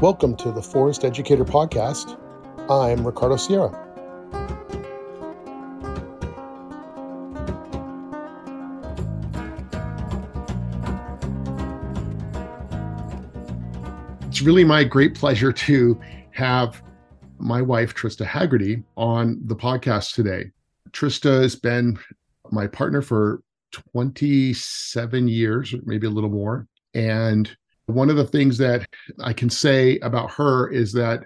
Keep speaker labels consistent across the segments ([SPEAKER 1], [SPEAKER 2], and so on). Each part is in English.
[SPEAKER 1] Welcome to the Forest Educator Podcast. I'm Ricardo Sierra. It's really my great pleasure to have my wife, Trista Haggerty, on the podcast today. Trista has been my partner for 27 years, maybe a little more. And one of the things that I can say about her is that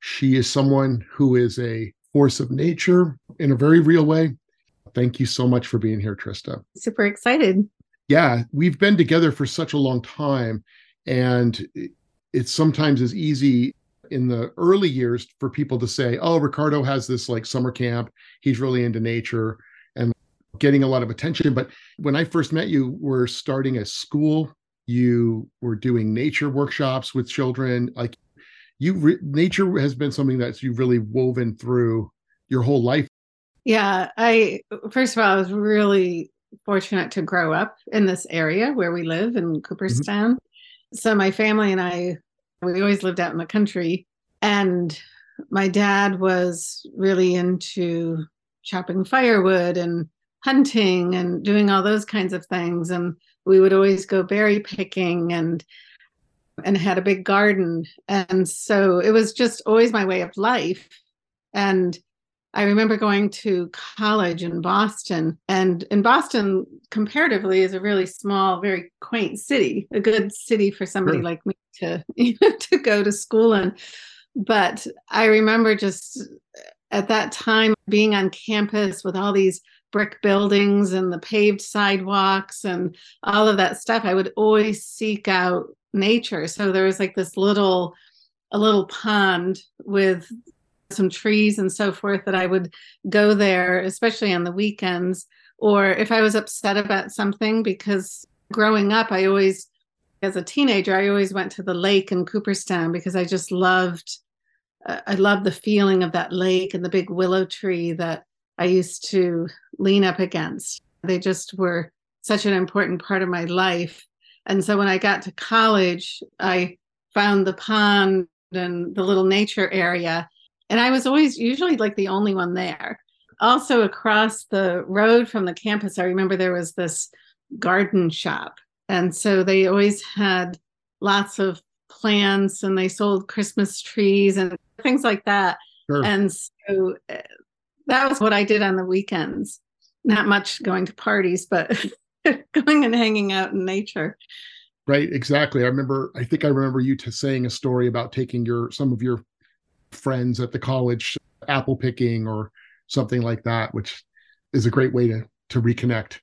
[SPEAKER 1] she is someone who is a force of nature in a very real way. Thank you so much for being here, Trista.
[SPEAKER 2] Super excited.
[SPEAKER 1] Yeah, we've been together for such a long time, and it's sometimes as easy in the early years for people to say, "Oh, Ricardo has this like summer camp. He's really into nature." And getting a lot of attention. But when I first met you, we're starting a school you were doing nature workshops with children like you re- nature has been something that you've really woven through your whole life
[SPEAKER 2] yeah i first of all i was really fortunate to grow up in this area where we live in mm-hmm. cooperstown mm-hmm. so my family and i we always lived out in the country and my dad was really into chopping firewood and hunting and doing all those kinds of things and we would always go berry picking and and had a big garden. And so it was just always my way of life. And i remember going to college in boston and in boston comparatively is a really small very quaint city a good city for somebody sure. like me to you know, to go to school in. But i remember just at that time being on campus with all these brick buildings and the paved sidewalks and all of that stuff i would always seek out nature. So there was like this little a little pond with some trees and so forth that i would go there especially on the weekends or if i was upset about something because growing up i always as a teenager i always went to the lake in cooperstown because i just loved uh, i loved the feeling of that lake and the big willow tree that I used to lean up against. They just were such an important part of my life. And so when I got to college, I found the pond and the little nature area. And I was always usually like the only one there. Also, across the road from the campus, I remember there was this garden shop. And so they always had lots of plants and they sold Christmas trees and things like that. Sure. And so eh, that was what I did on the weekends. Not much going to parties, but going and hanging out in nature.
[SPEAKER 1] Right, exactly. I remember. I think I remember you to saying a story about taking your some of your friends at the college apple picking or something like that, which is a great way to to reconnect,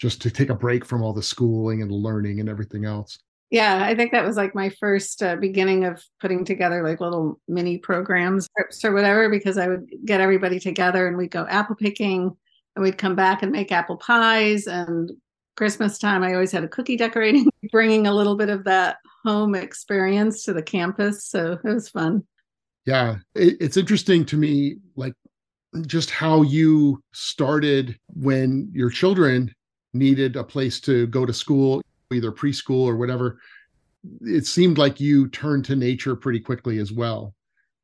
[SPEAKER 1] just to take a break from all the schooling and learning and everything else
[SPEAKER 2] yeah i think that was like my first uh, beginning of putting together like little mini programs or whatever because i would get everybody together and we'd go apple picking and we'd come back and make apple pies and christmas time i always had a cookie decorating bringing a little bit of that home experience to the campus so it was fun.
[SPEAKER 1] Yeah it, it's interesting to me like just how you started when your children needed a place to go to school either preschool or whatever, it seemed like you turned to nature pretty quickly as well.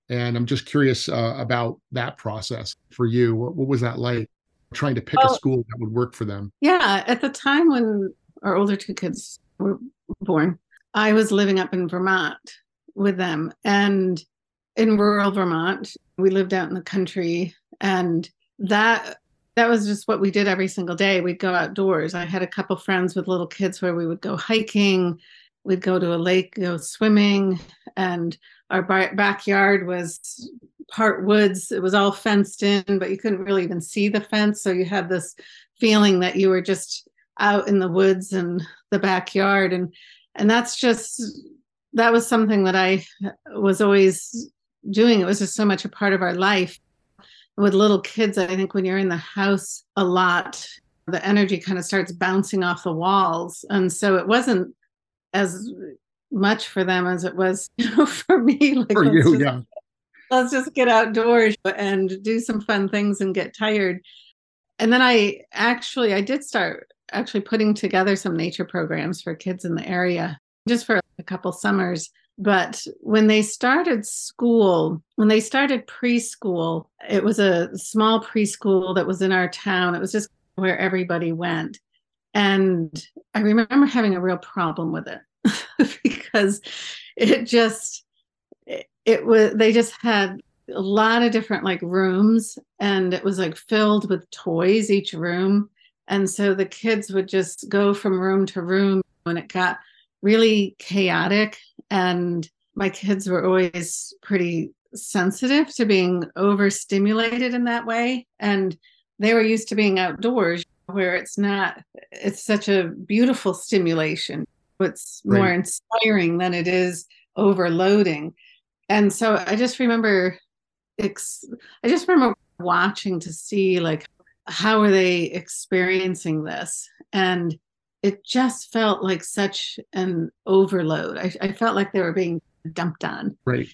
[SPEAKER 1] And I'm just curious uh, about that process for you. What, what was that like? Trying to pick a school that would work for them.
[SPEAKER 2] Yeah, at the time when our older two kids were born, I was living up in Vermont with them. And in rural Vermont, we lived out in the country. And that that was just what we did every single day. We'd go outdoors. I had a couple friends with little kids where we would go hiking, we'd go to a lake, go swimming, and our backyard was part woods. It was all fenced in, but you couldn't really even see the fence. So you had this feeling that you were just out in the woods and the backyard. And and that's just that was something that I was always doing. It was just so much a part of our life with little kids, I think when you're in the house a lot, the energy kind of starts bouncing off the walls. And so it wasn't as much for them as it was you know, for me.
[SPEAKER 1] Like, for you,
[SPEAKER 2] just,
[SPEAKER 1] yeah.
[SPEAKER 2] Let's just get outdoors and do some fun things and get tired. And then I actually I did start actually putting together some nature programs for kids in the area just for a couple summers But when they started school, when they started preschool, it was a small preschool that was in our town. It was just where everybody went. And I remember having a real problem with it because it just, it, it was, they just had a lot of different like rooms and it was like filled with toys each room. And so the kids would just go from room to room when it got really chaotic and my kids were always pretty sensitive to being overstimulated in that way and they were used to being outdoors where it's not it's such a beautiful stimulation. It's right. more inspiring than it is overloading. And so i just remember ex- i just remember watching to see like how are they experiencing this? And it just felt like such an overload. I, I felt like they were being dumped on.
[SPEAKER 1] Right.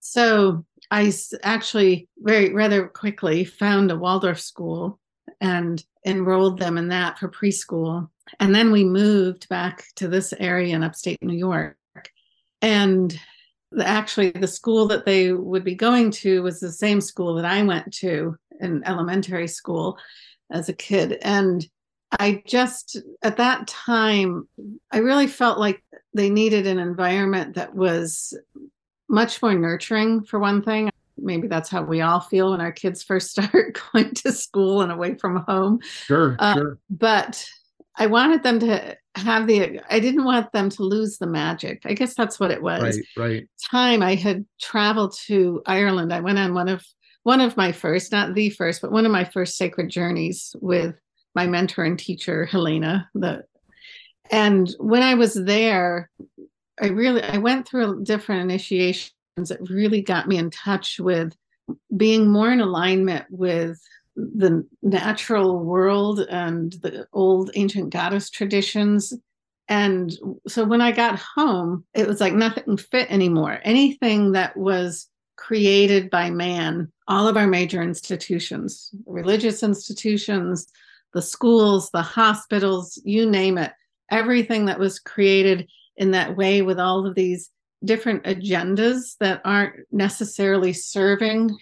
[SPEAKER 2] So I actually very rather quickly found a Waldorf school and enrolled them in that for preschool. And then we moved back to this area in upstate New York. And the, actually, the school that they would be going to was the same school that I went to in elementary school as a kid. And I just, at that time, I really felt like they needed an environment that was much more nurturing, for one thing. Maybe that's how we all feel when our kids first start going to school and away from home.
[SPEAKER 1] Sure, uh, sure.
[SPEAKER 2] But I wanted them to have the, I didn't want them to lose the magic. I guess that's what it was.
[SPEAKER 1] Right, right.
[SPEAKER 2] Time I had traveled to Ireland. I went on one of, one of my first, not the first, but one of my first sacred journeys with my mentor and teacher Helena. The and when I was there, I really I went through different initiations that really got me in touch with being more in alignment with the natural world and the old ancient goddess traditions. And so when I got home, it was like nothing fit anymore. Anything that was created by man, all of our major institutions, religious institutions, the schools, the hospitals, you name it, everything that was created in that way with all of these different agendas that aren't necessarily serving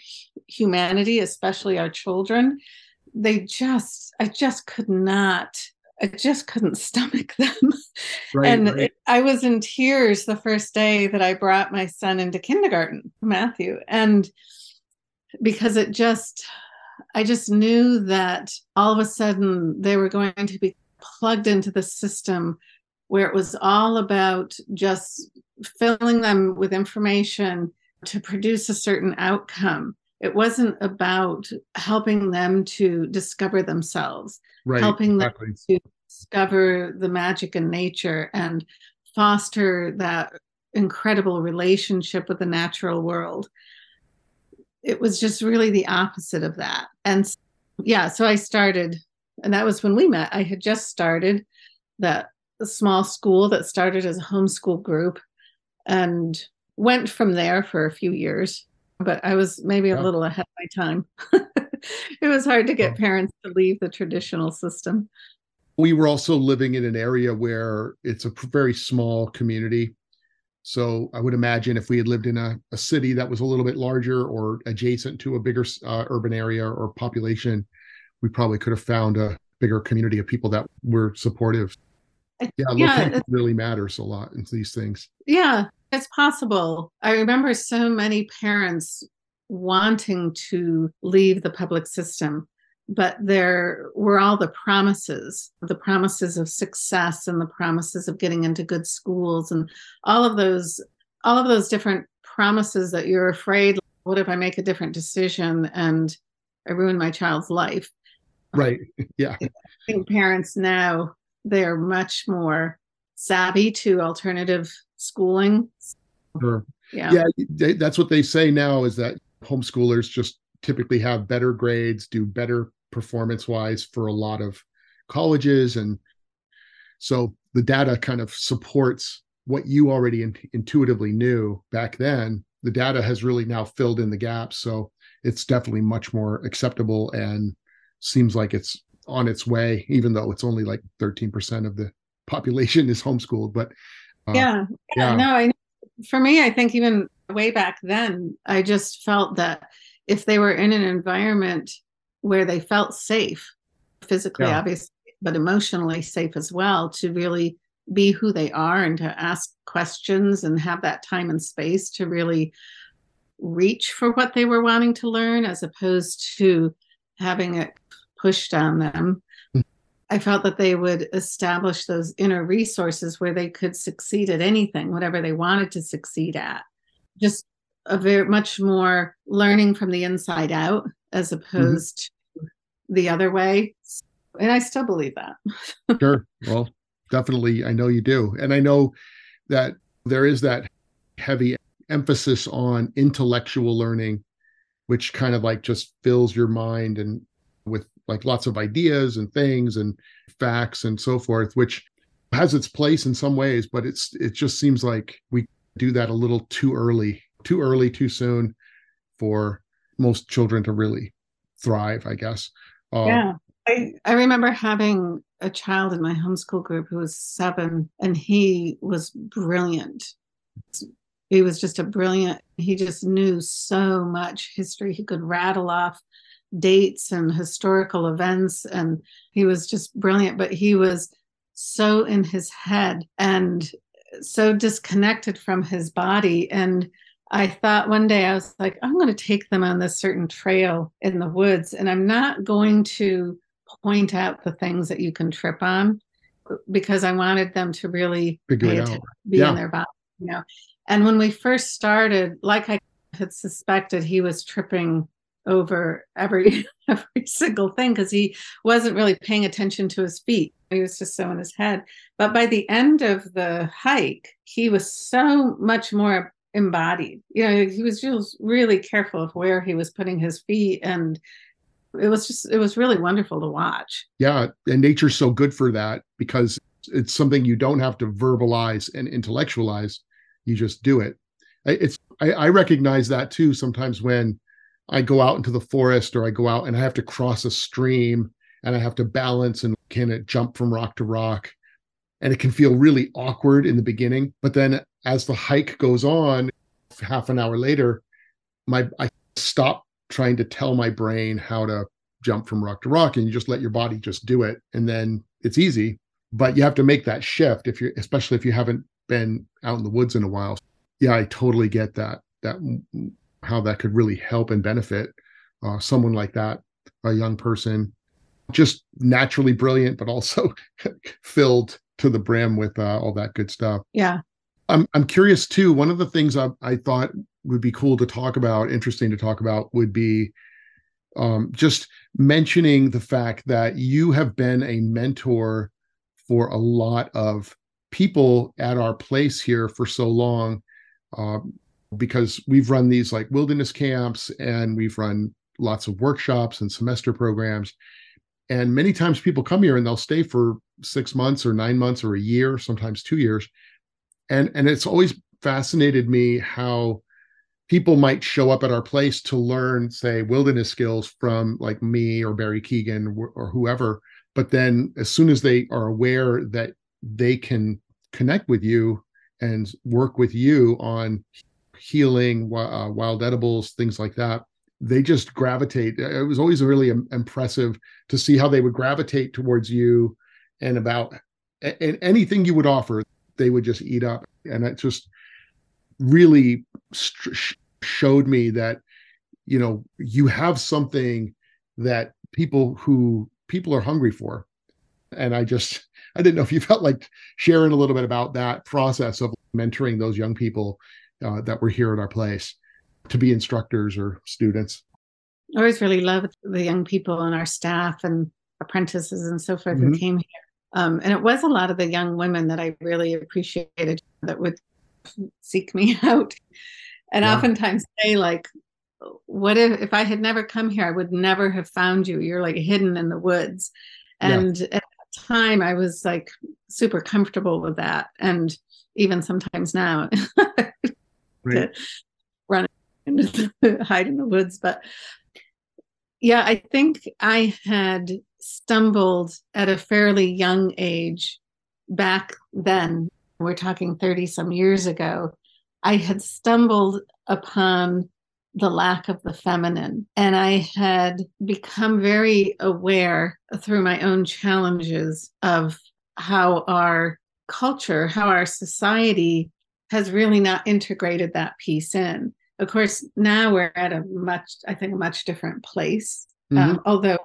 [SPEAKER 2] humanity, especially our children. They just, I just could not, I just couldn't stomach them. Right, and right. I was in tears the first day that I brought my son into kindergarten, Matthew. And because it just, I just knew that all of a sudden they were going to be plugged into the system where it was all about just filling them with information to produce a certain outcome. It wasn't about helping them to discover themselves,
[SPEAKER 1] right,
[SPEAKER 2] helping
[SPEAKER 1] exactly.
[SPEAKER 2] them to discover the magic in nature and foster that incredible relationship with the natural world it was just really the opposite of that. And yeah, so I started, and that was when we met. I had just started that small school that started as a homeschool group and went from there for a few years. But I was maybe a little ahead of my time. it was hard to get parents to leave the traditional system.
[SPEAKER 1] We were also living in an area where it's a very small community so I would imagine if we had lived in a, a city that was a little bit larger or adjacent to a bigger uh, urban area or population, we probably could have found a bigger community of people that were supportive. Yeah, yeah location really matters a lot in these things.
[SPEAKER 2] Yeah, it's possible. I remember so many parents wanting to leave the public system but there were all the promises the promises of success and the promises of getting into good schools and all of those all of those different promises that you're afraid what if i make a different decision and i ruin my child's life?
[SPEAKER 1] Right. Yeah. I
[SPEAKER 2] think parents now they're much more savvy to alternative schooling.
[SPEAKER 1] Sure. yeah. Yeah they, that's what they say now is that homeschoolers just typically have better grades do better performance wise for a lot of colleges. And so the data kind of supports what you already in, intuitively knew back then. The data has really now filled in the gaps. So it's definitely much more acceptable and seems like it's on its way even though it's only like 13% of the population is homeschooled. But
[SPEAKER 2] uh, yeah. yeah no i for me, I think even way back then, I just felt that if they were in an environment where they felt safe, physically, yeah. obviously, but emotionally safe as well, to really be who they are and to ask questions and have that time and space to really reach for what they were wanting to learn as opposed to having it pushed on them. Hmm. I felt that they would establish those inner resources where they could succeed at anything, whatever they wanted to succeed at. Just a very much more learning from the inside out as mm-hmm. opposed mm-hmm. to the other way. And I still believe that.
[SPEAKER 1] sure. Well, definitely. I know you do. And I know that there is that heavy emphasis on intellectual learning, which kind of like just fills your mind and with like lots of ideas and things and facts and so forth, which has its place in some ways, but it's it just seems like we do that a little too early, too early, too soon for most children to really thrive, I guess.
[SPEAKER 2] Um, yeah. I, I remember having a child in my homeschool group who was seven and he was brilliant he was just a brilliant he just knew so much history he could rattle off dates and historical events and he was just brilliant but he was so in his head and so disconnected from his body and i thought one day i was like i'm going to take them on this certain trail in the woods and i'm not going to point out the things that you can trip on because i wanted them to really
[SPEAKER 1] Figure
[SPEAKER 2] be
[SPEAKER 1] yeah.
[SPEAKER 2] in their body you know and when we first started, like I had suspected, he was tripping over every every single thing because he wasn't really paying attention to his feet. He was just so in his head. But by the end of the hike, he was so much more embodied. You know, he was just really careful of where he was putting his feet and it was just it was really wonderful to watch.
[SPEAKER 1] Yeah, and nature's so good for that because it's something you don't have to verbalize and intellectualize you just do it it's I, I, recognize that too sometimes when i go out into the forest or i go out and i have to cross a stream and i have to balance and can it jump from rock to rock and it can feel really awkward in the beginning but then as the hike goes on half an hour later my i stop trying to tell my brain how to jump from rock to rock and you just let your body just do it and then it's easy but you have to make that shift if you especially if you haven't been out in the woods in a while. Yeah, I totally get that. That how that could really help and benefit uh, someone like that, a young person, just naturally brilliant, but also filled to the brim with uh, all that good stuff.
[SPEAKER 2] Yeah.
[SPEAKER 1] I'm I'm curious too. One of the things I, I thought would be cool to talk about, interesting to talk about, would be um, just mentioning the fact that you have been a mentor for a lot of people at our place here for so long uh, because we've run these like wilderness camps and we've run lots of workshops and semester programs and many times people come here and they'll stay for six months or nine months or a year sometimes two years and and it's always fascinated me how people might show up at our place to learn say wilderness skills from like me or barry keegan or, whoever. But then as soon as they are aware that they can connect with you and work with you on healing uh, wild edibles things like that they just gravitate. It was always really impressive to see how they would gravitate towards you and about and anything you would offer they would just eat up and it just really st- showed me that you know you have something that people who people are hungry for and i just I didn't know if you felt like sharing a little bit about that process of mentoring those young people uh, that were here at our place to be instructors or students.
[SPEAKER 2] I always really loved the young people and our staff and apprentices and so forth mm-hmm. who came here. Um, and it was a lot of the young women that I really appreciated that would seek me out and yeah. oftentimes say like what if if i had never come here i would never have found you you're like hidden in the woods and yeah at the time I was like super comfortable with that. And even sometimes now right. run and hide in the woods. But yeah, I think I had stumbled at a fairly young age back then. We're talking 30 some years ago I had stumbled upon the lack of the feminine. And I had become very aware through my own challenges of how our culture, how our society has really not integrated that piece in. Of course, now we're at a much, I think, a much different place. Mm-hmm. Um, although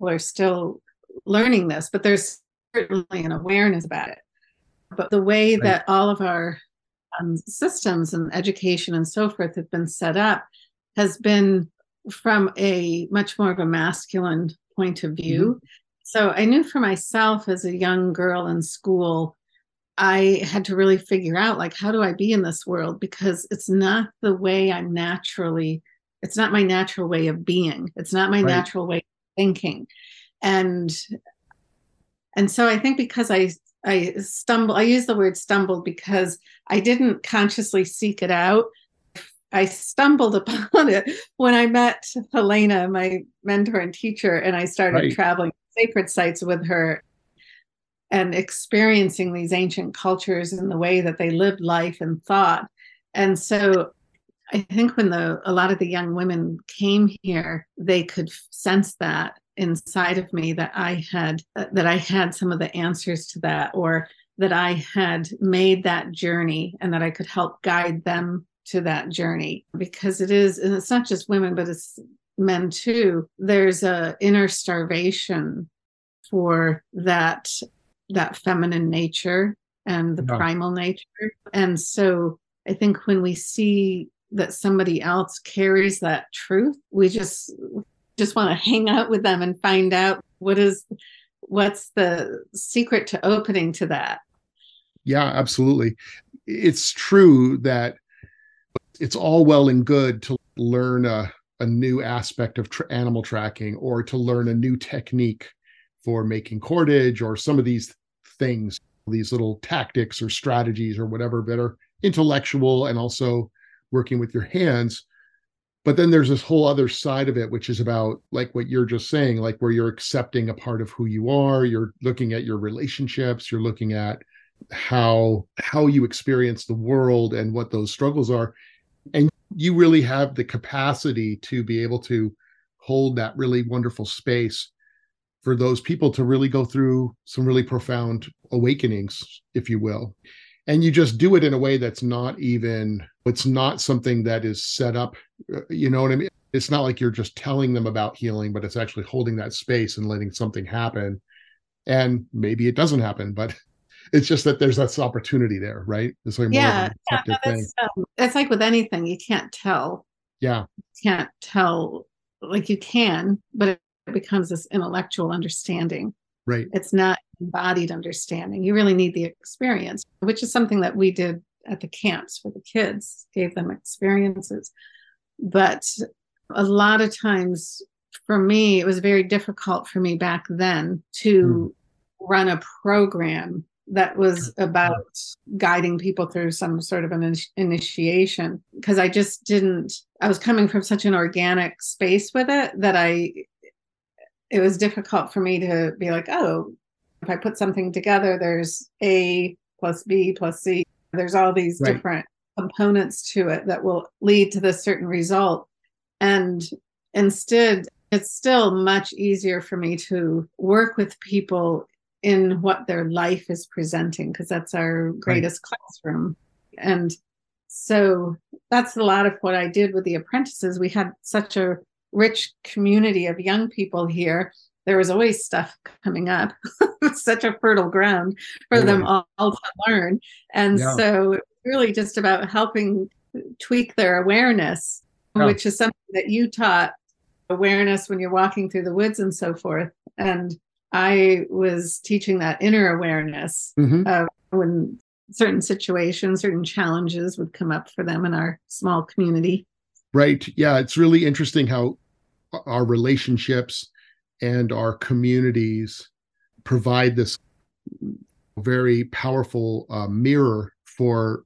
[SPEAKER 2] we're still learning this, but there's certainly an awareness about it. But the way right. that all of our um, systems and education and so forth have been set up has been from a much more of a masculine point of view. Mm-hmm. So I knew for myself as a young girl in school, I had to really figure out like how do I be in this world because it's not the way I'm naturally it's not my natural way of being. It's not my right. natural way thinking. And and so I think because I I stumble I use the word stumbled because I didn't consciously seek it out. I stumbled upon it when I met Helena, my mentor and teacher, and I started right. traveling sacred sites with her and experiencing these ancient cultures and the way that they lived life and thought. And so I think when the a lot of the young women came here, they could sense that inside of me that I had uh, that I had some of the answers to that or that I had made that journey and that I could help guide them to that journey. Because it is and it's not just women but it's men too. There's a inner starvation for that that feminine nature and the yeah. primal nature. And so i think when we see that somebody else carries that truth. We just just want to hang out with them and find out what is what's the secret to opening to that.
[SPEAKER 1] Yeah absolutely. It's true that it's all well and good to learn a, a new aspect of tra- animal tracking or to learn a new technique for making cordage or some of these things, these little tactics or strategies or whatever that are intellectual and also working with your hands. But then there's this whole other side of it, which is about like what you're just saying, like where you're accepting a part of who you are, you're looking at your relationships, you're looking at how how you experience the world and what those struggles are and you really have the capacity to be able to hold that really wonderful space for those people to really go through some really profound awakenings if you will and you just do it in a way that's not even it's not something that is set up uh, you know what i mean it's not like you're just telling them about healing but it's actually holding that space and letting something happen and maybe it doesn't happen but it's just that there's this opportunity there, right? It's like
[SPEAKER 2] yeah, yeah that's, um, it's like with anything, you can't tell.
[SPEAKER 1] Yeah,
[SPEAKER 2] you can't tell like you can, but it becomes this intellectual understanding.
[SPEAKER 1] Right.
[SPEAKER 2] It's not embodied understanding. You really need the experience, which is something that we did at the camps for the kids, gave them experiences. But a lot of times for me, it was very difficult for me back then to mm. run a program that was about guiding people through some sort of an initiation because I just didn't I was coming from such an organic space with it that I it was difficult for me to be like oh if I put something together there's A plus B plus C there's all these right. different components to it that will lead to this certain result and instead it's still much easier for me to work with people in what their life is presenting because that's our greatest right. classroom and so that's a lot of what i did with the apprentices we had such a rich community of young people here there was always stuff coming up such a fertile ground for them all, all, to learn and yeah. so really just about helping tweak their awareness yeah. which is something that you taught awareness when you're walking through the woods and so forth and I was teaching that inner awareness mm-hmm. of when certain situations, certain challenges would come up for them in our small community.
[SPEAKER 1] Right. Yeah. It's really interesting how our relationships and our communities provide this very powerful uh, mirror for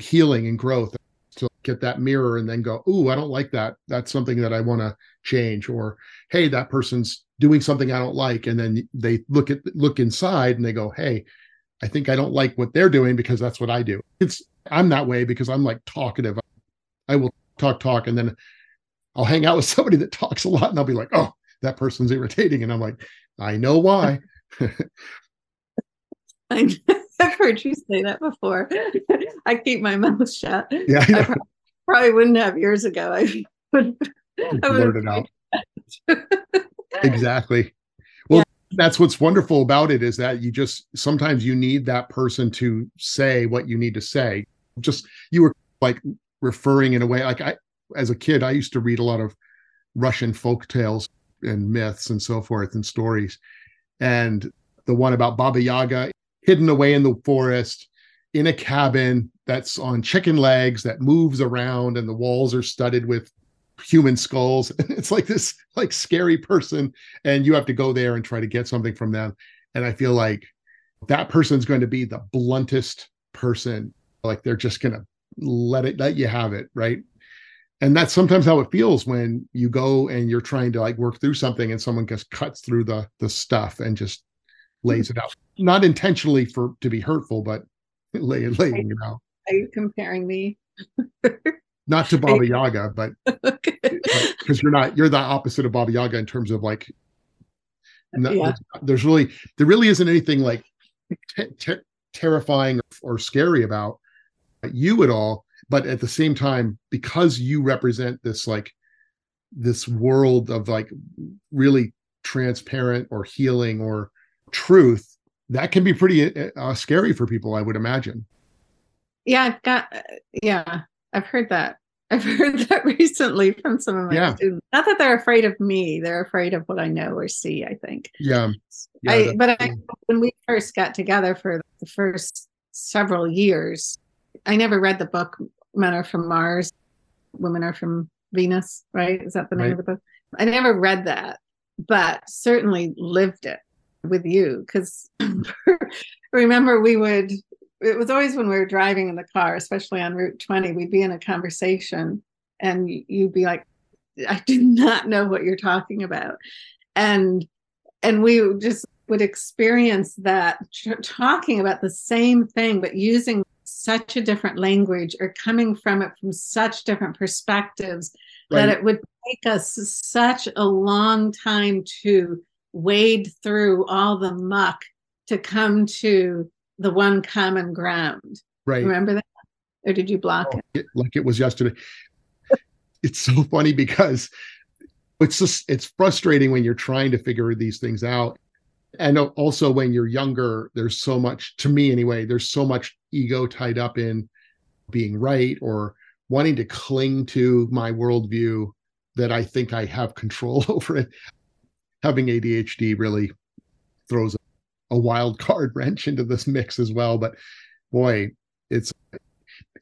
[SPEAKER 1] healing and growth to get that mirror and then go, "Ooh, I don't like that. That's something that I want to change." Or, "Hey, that person's doing something I don't like," and then they look at look inside and they go, "Hey, I think I don't like what they're doing because that's what I do. It's I'm that way because I'm like talkative. I will talk, talk, and then I'll hang out with somebody that talks a lot and I'll be like, oh, that person's irritating. And I'm like, I know why.
[SPEAKER 2] I've heard you say that before. I keep my mouth shut.
[SPEAKER 1] Yeah, I,
[SPEAKER 2] I probably wouldn't have years ago. I would
[SPEAKER 1] I blurt it out. exactly. Well, yeah. that's what's wonderful about it is that you just sometimes you need that person to say what you need to say. Just you were like referring in a way like I as a kid I used to read a lot of Russian folk tales and myths and so forth and stories. And the one about Baba Yaga hidden away in the forest in a cabin that's on chicken legs that moves around and the walls are studded with human skulls. It's like this like scary person and you have to go there and try to get something from them. And i feel like that person's going to be the bluntest person. Like they're just going to let it let you have it right and that's sometimes how it feels when you go and you're trying to like work through something and someone just cuts through the the stuff and just hmm. lays it out. Not intentionally for to be hurtful but lay, laying it out.
[SPEAKER 2] are you comparing me?
[SPEAKER 1] Not to baba yaga but because you're not you're the opposite of baba yaga in terms of like yeah. there's, there's, really there really isn't anything like terrifying or, or scary about you at all but at the same time because you represent this like this world of like really transparent or healing or truth that can be pretty uh, uh, scary for people i would imagine.
[SPEAKER 2] Yeah i've got uh, yeah i've heard that. I've heard that recently from some of my yeah. students. Not that they're afraid of me they're afraid of what i know or see i think.
[SPEAKER 1] Yeah,
[SPEAKER 2] yeah I, but I, when we first got together for the first several years i never read the book men are from Mars, women are from Venus, right? Is that the name right. of the book? I never read that, but certainly lived it with you because remember we would it was always when we were driving in the car especially on route 20 we'd be in a conversation and you'd be like i do not know what you're talking about and and we just would experience that talking about the same thing but using such a different language or coming from it from such different perspectives right. that it would take us such a long time to wade through all the muck to come to the one common ground.
[SPEAKER 1] Right.
[SPEAKER 2] Remember that? Or did you block oh,
[SPEAKER 1] it? Like it was yesterday. it's so funny because it's just it's frustrating when you're trying to figure these things out and also when you're younger there's so much to me anyway there's so much ego tied up in being right or wanting to cling to my worldview that i think i have control over it. Having adhd really throws a, wild card wrench into this mix as well but boy it's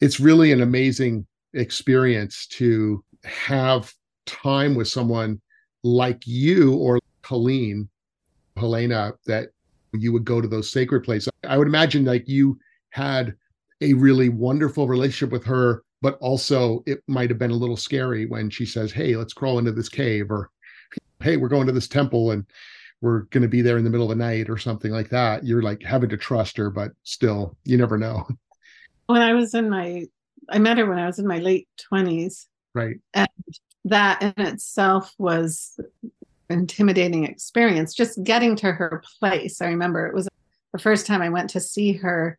[SPEAKER 1] it's really an amazing experience to have time with someone like you or Helene Helena that you would go to those sacred places. I would imagine like you had a really wonderful relationship with her, but also it might have been a little scary when she says, Hey, let's crawl into this cave, or Hey, we're going to this temple and we're going to be there in the middle of the night, or something like that. You're like having to trust her, but still, you never know.
[SPEAKER 2] When I was in my, I met her when I was in my late 20s.
[SPEAKER 1] Right.
[SPEAKER 2] And that in itself was intimidating experience just getting to her place i remember it was the first time i went to see her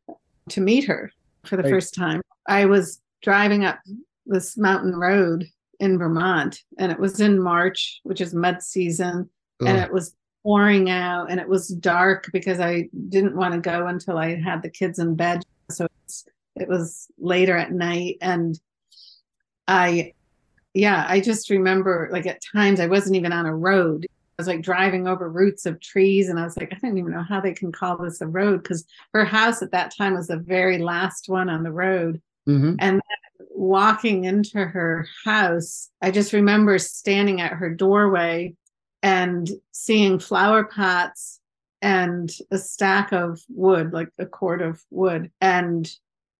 [SPEAKER 2] to meet her for the right. first time i was driving up this mountain road in vermont and it was in march which is mud season Ugh. and it was pouring out and it was dark because i didn't want to go until i had the kids in bed so it was later at night and i yeah, I just remember like at times I wasn't even on a road. I was like driving over roots of trees, and I was like, I don't even know how they can call this a road because her house at that time was the very last one on the road. Mm-hmm. And walking into her house, I just remember standing at her doorway and seeing flower pots and a stack of wood, like a cord of wood, and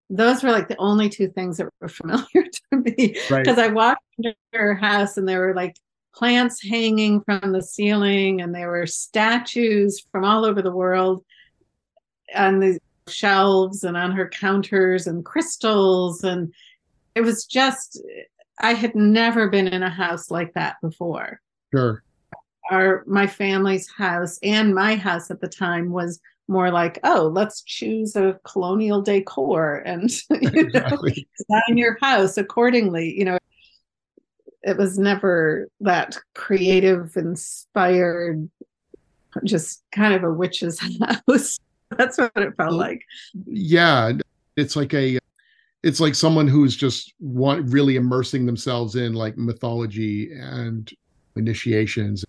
[SPEAKER 2] those were like the only two things that were familiar to me because right. I walked into her house and there were like plants hanging from the ceiling and there were statues from all over the world on the shelves and on her counters and crystals. And it was just, I had never been in a house like that before.
[SPEAKER 1] Sure.
[SPEAKER 2] Our, my family's house and my house at the time was more like, oh, let's choose a colonial decor and you exactly. know, design your house accordingly. You know, it was never that creative, inspired, just kind of a witch's house. That's what it felt like.
[SPEAKER 1] Yeah, it's like a it's like someone who's just want really immersing themselves in like mythology and initiations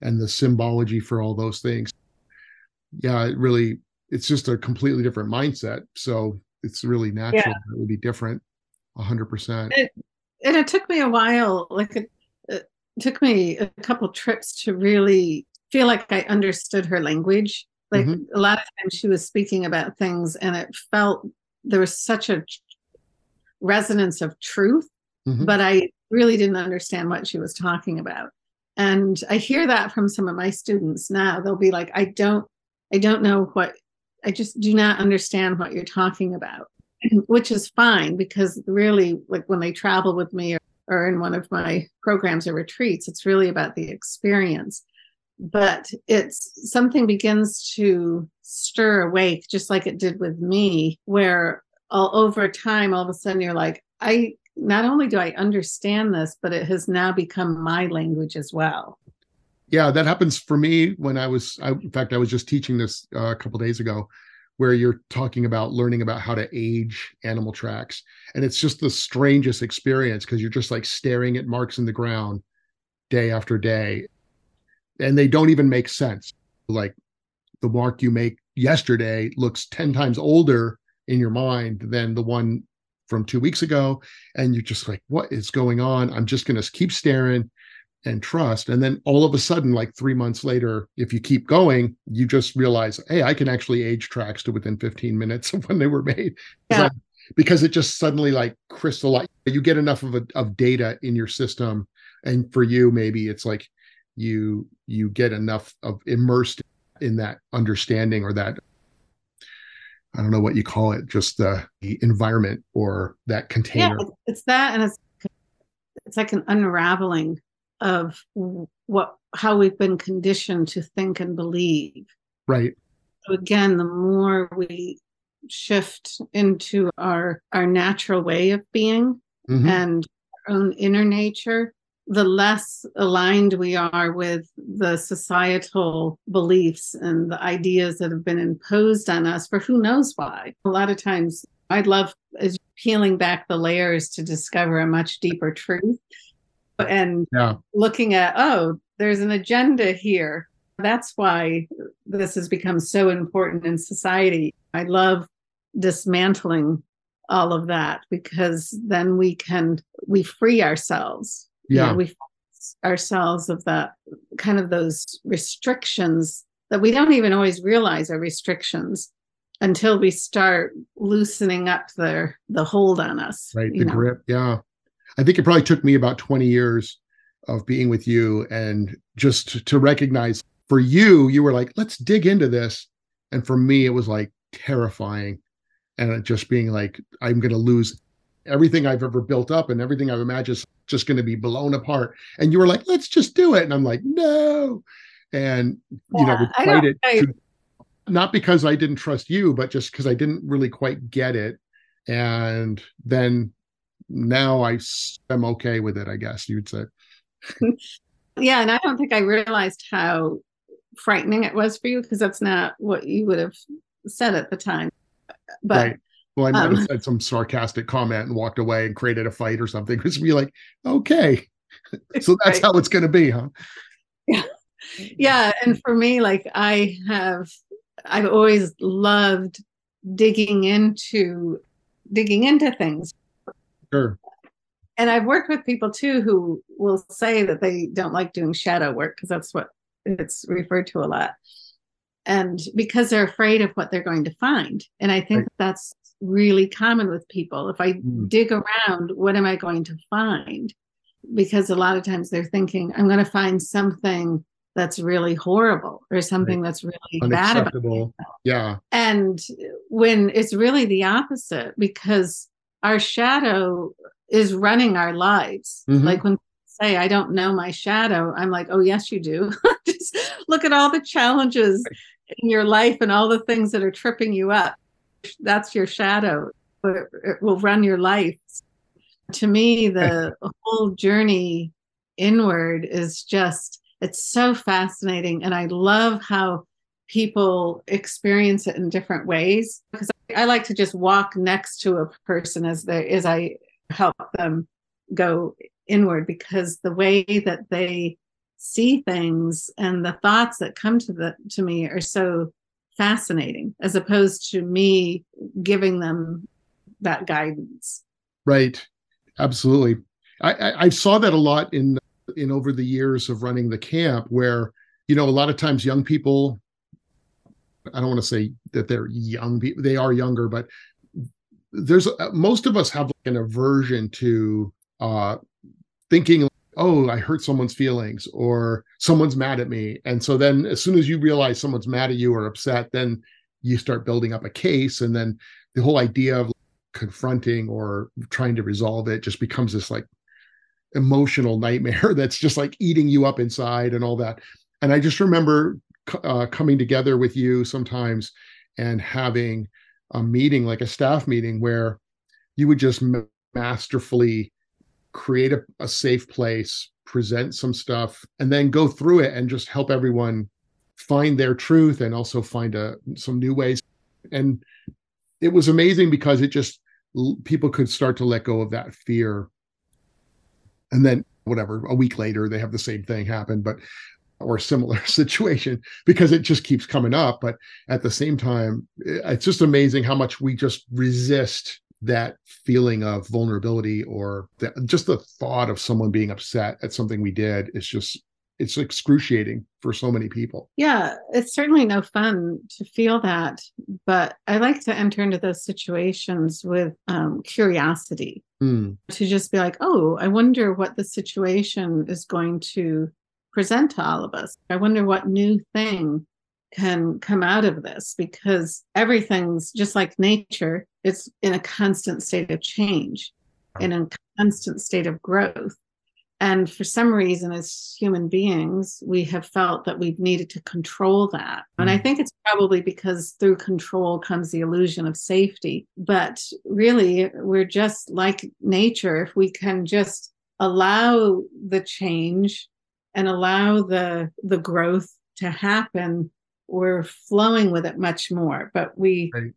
[SPEAKER 1] and the symbology for all those things yeah, it really it's just a completely different mindset. So it's really natural yeah. it would be different hundred percent.
[SPEAKER 2] And it took me a while, like it, it took me a couple trips to really feel like I understood her language. Like mm-hmm. a lot of times she was speaking about things and it felt there was such a resonance of truth, mm-hmm. but I really didn't understand what she was talking about. And I hear that from some of my students now. They'll be like, I don't I don't know what, I just do not understand what you're talking about, which is fine because really, like when they travel with me or, or in one of my programs or retreats, it's really about the experience. But it's something begins to stir awake, just like it did with me, where all over time, all of a sudden you're like, I not only do I understand this, but it has now become my language as well
[SPEAKER 1] yeah that happens for me when i was I, in fact i was just teaching this uh, a couple days ago where you're talking about learning about how to age animal tracks. And it's just the strangest experience because you're just like staring at marks in the ground day after day. And they don't even make sense. Like the mark you make yesterday looks 10 times older in your mind than the one from two weeks ago. And you're just like what is going on? I'm just going to keep staring and trust. And then all of a sudden, like three months later, if you keep going, you just realize, hey, I can actually age tracks to within 15 minutes of when they were made. Yeah. Because it just suddenly like crystallize. You get enough of a, of data in your system, and for you, maybe it's like you you get enough of immersed in that understanding or that I don't know what you call it, just the, the environment or that container. Yeah,
[SPEAKER 2] it's that, and it's it's like an unraveling of what how we've been conditioned to think and believe.
[SPEAKER 1] Right.
[SPEAKER 2] So again, the more we shift into our our natural way of being mm-hmm. and our own inner nature, the less aligned we are with the societal beliefs and the ideas that have been imposed on us for who knows why. A lot of times I'd love is peeling back the layers to discover a much deeper truth and yeah. looking at, oh, there's an agenda here. That's why this has become so important in society. I love dismantling all of that because then we can we free ourselves.
[SPEAKER 1] Yeah. You
[SPEAKER 2] know, we ourselves of that kind of those restrictions that we don't even always realize are restrictions until we start loosening up the the hold on us.
[SPEAKER 1] Right. The know? grip. Yeah. I think it probably took me about 20 years of being with you and just to recognize for you, you were like, let's dig into this. And for me, it was like terrifying. And just being like, I'm going to lose everything I've ever built up and everything I've imagined is just going to be blown apart. And you were like, let's just do it. And I'm like, no. And, you know, we it. I... To, not because I didn't trust you, but just because I didn't really quite get it. And then now I am okay with it, I guess you'd say.
[SPEAKER 2] yeah. And I don't think I realized how frightening it was for you because that's not what you would have said at the time. But right.
[SPEAKER 1] Well, I might um, have said some sarcastic comment and walked away and created a fight or something. Because be like, okay, so that's right. how it's going to be, huh?
[SPEAKER 2] Yeah, yeah. And for me, like I have, I've always loved digging into digging into things
[SPEAKER 1] Sure.
[SPEAKER 2] And I've worked with people too who will say that they don't like doing shadow work because that's what it's referred to a lot. And because they're afraid of what they're going to find. And I think right. that's really common with people. If I mm. dig around, what am I going to find? Because a lot of times they're thinking, I'm going to find something that's really horrible or something right. that's really bad about
[SPEAKER 1] yeah
[SPEAKER 2] and when it's really the opposite because our shadow is running our lives. Mm-hmm. like when say i don't know my shadow i'm like oh yes you do. Just look at all the challenges in your life and all the things that are tripping you up. That's your shadow. It will run your life. To me the whole journey inward is just it's so fascinating. And i love how people experience it in different ways. Because i like to just walk next to a person as they as i help them go inward because the way that they see things and the thoughts that come to the to me are so fascinating as opposed to me giving them that guidance.
[SPEAKER 1] Right. Absolutely. I, I, I saw that a lot in in over the years of running the camp where you know a lot of times young people i don't want to say that they're young people they are younger but there's most of us have like an aversion to uh thinking oh i hurt someone's feelings or someone's mad at me and so then as soon as you realize someone's mad at you or upset then you start building up a case and then the whole idea of confronting or trying to resolve it just becomes this like emotional nightmare that's just like eating you up inside and all that. And I just remember uh, coming together with you sometimes and having a meeting, like a staff meeting, where you would just masterfully create a, a safe place, present some stuff, and then go through it and just help everyone find their truth and also find a, some new ways. And it was amazing because it just people could start to let go of that fear and then whatever a week later they have the same thing happen but or similar situation because it just keeps coming up but at the same time it's just amazing how much we just resist that feeling of vulnerability or the, just the thought of someone being upset at something we did It's just it's excruciating for so many people.
[SPEAKER 2] Yeah, it's certainly no fun to feel that, but I like to enter into those situations with um, curiosity mm. to just be like, oh, I wonder what the situation is going to present to all of us. I wonder what new thing can come out of this because everything's just like nature, it's in a constant state of change, in a constant state of growth. And for some reason, as human beings, we have felt that we've needed to control that. And I mm. think it's probably because through control comes the illusion of safety. But really, we're just like nature. If we can just allow the change and allow the the growth to happen, we're flowing with it much more. But we right.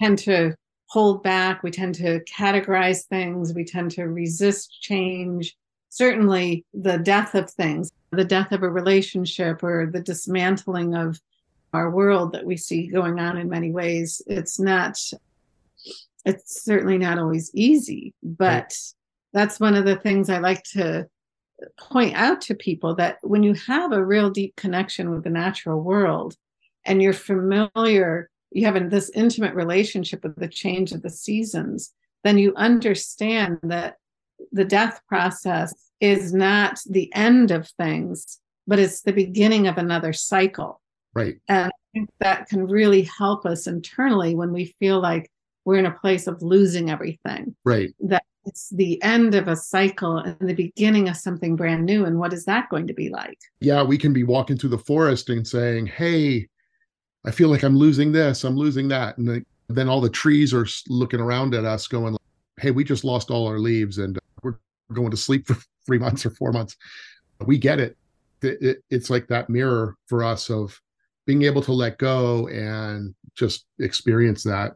[SPEAKER 2] tend to hold back, we tend to categorize things, we tend to resist change certainly the death of things, the death of a relationship or the dismantling of our world that we see going on in many ways, it's not, it's certainly not always easy. But right. that's one of the things I like to point out to people that when you have a real deep connection with the natural world and you're familiar, you have this intimate relationship with the change of the seasons, then you understand that the death process is not the end of things, but it's the beginning of another cycle.
[SPEAKER 1] Right.
[SPEAKER 2] And I think that can really help us internally when we feel like we're in a place of losing everything.
[SPEAKER 1] Right.
[SPEAKER 2] That it's the end of a cycle and the beginning of something brand new. And what is that going to be like?
[SPEAKER 1] Yeah, we can be walking through the forest and saying, Hey, I feel like I'm losing this, I'm losing that. And then all the trees are looking around at us going, Hey, we just lost all our leaves and we're going to sleep for three months or four months. We get it. it, it it's like that mirror for us of being able to let go and just experience that.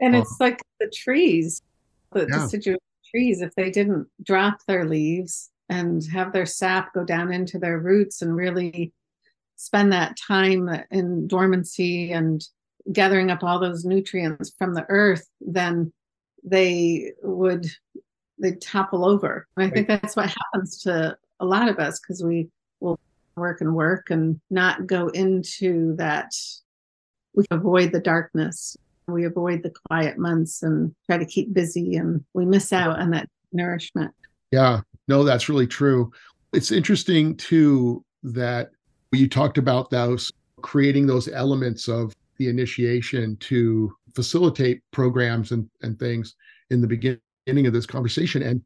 [SPEAKER 2] And it's uh, like the trees, the yeah. deciduous trees, if they didn't drop their leaves and have their sap go down into their roots and really spend that time in dormancy and gathering up all those nutrients from the earth, then they would they topple over. And I think that's what happens to a lot of us because we will work and work and not go into that. We avoid the darkness. We avoid the quiet months and try to keep busy, and we miss out on that nourishment.
[SPEAKER 1] Yeah, no, that's really true. It's interesting too that you talked about those creating those elements of the initiation to facilitate programs and, and things in the beginning of this conversation. And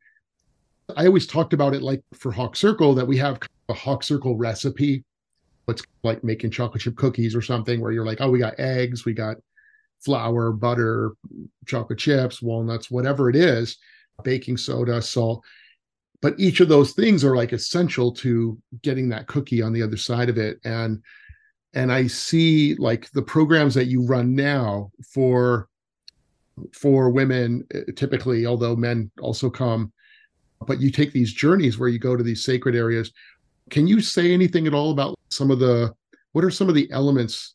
[SPEAKER 1] I always talked about it like for Hawk Circle that we have a Hawk Circle recipe. It's like making chocolate chip cookies or something where you're like, oh, we got eggs, we got flour, butter, chocolate chips, walnuts, whatever it is, baking soda, salt. But each of those things are like essential to getting that cookie on the other side of it. And and I see like the programs that you run now for for women eh, typically, although men also come, but you take these journeys where you go to these sacred areas. Can you say anything at all about some of the what are some of the elements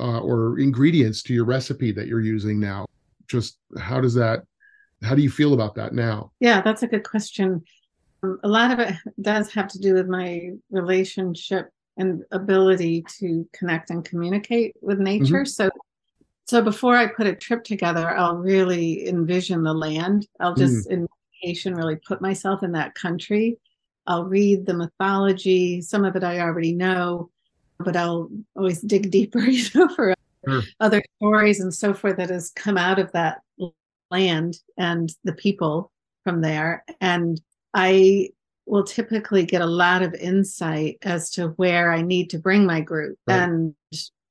[SPEAKER 1] uh, or ingredients to your recipe that you're using now? Just how does that, how do you feel about that now?
[SPEAKER 2] Yeah, that's a good question. Um, a lot of it does have to do with my relationship and ability to connect and communicate with nature. Mm-hmm. So, so before I put a trip together, I'll really envision the land. I'll just mm. in meditation really put myself in that country. I'll read the mythology. Some of it I already know but I'll always dig deeper, you know, for sure. other stories and so forth that has come out of that land and the people from there. And I will typically get a lot of insight as to where I need to bring my group. Right. And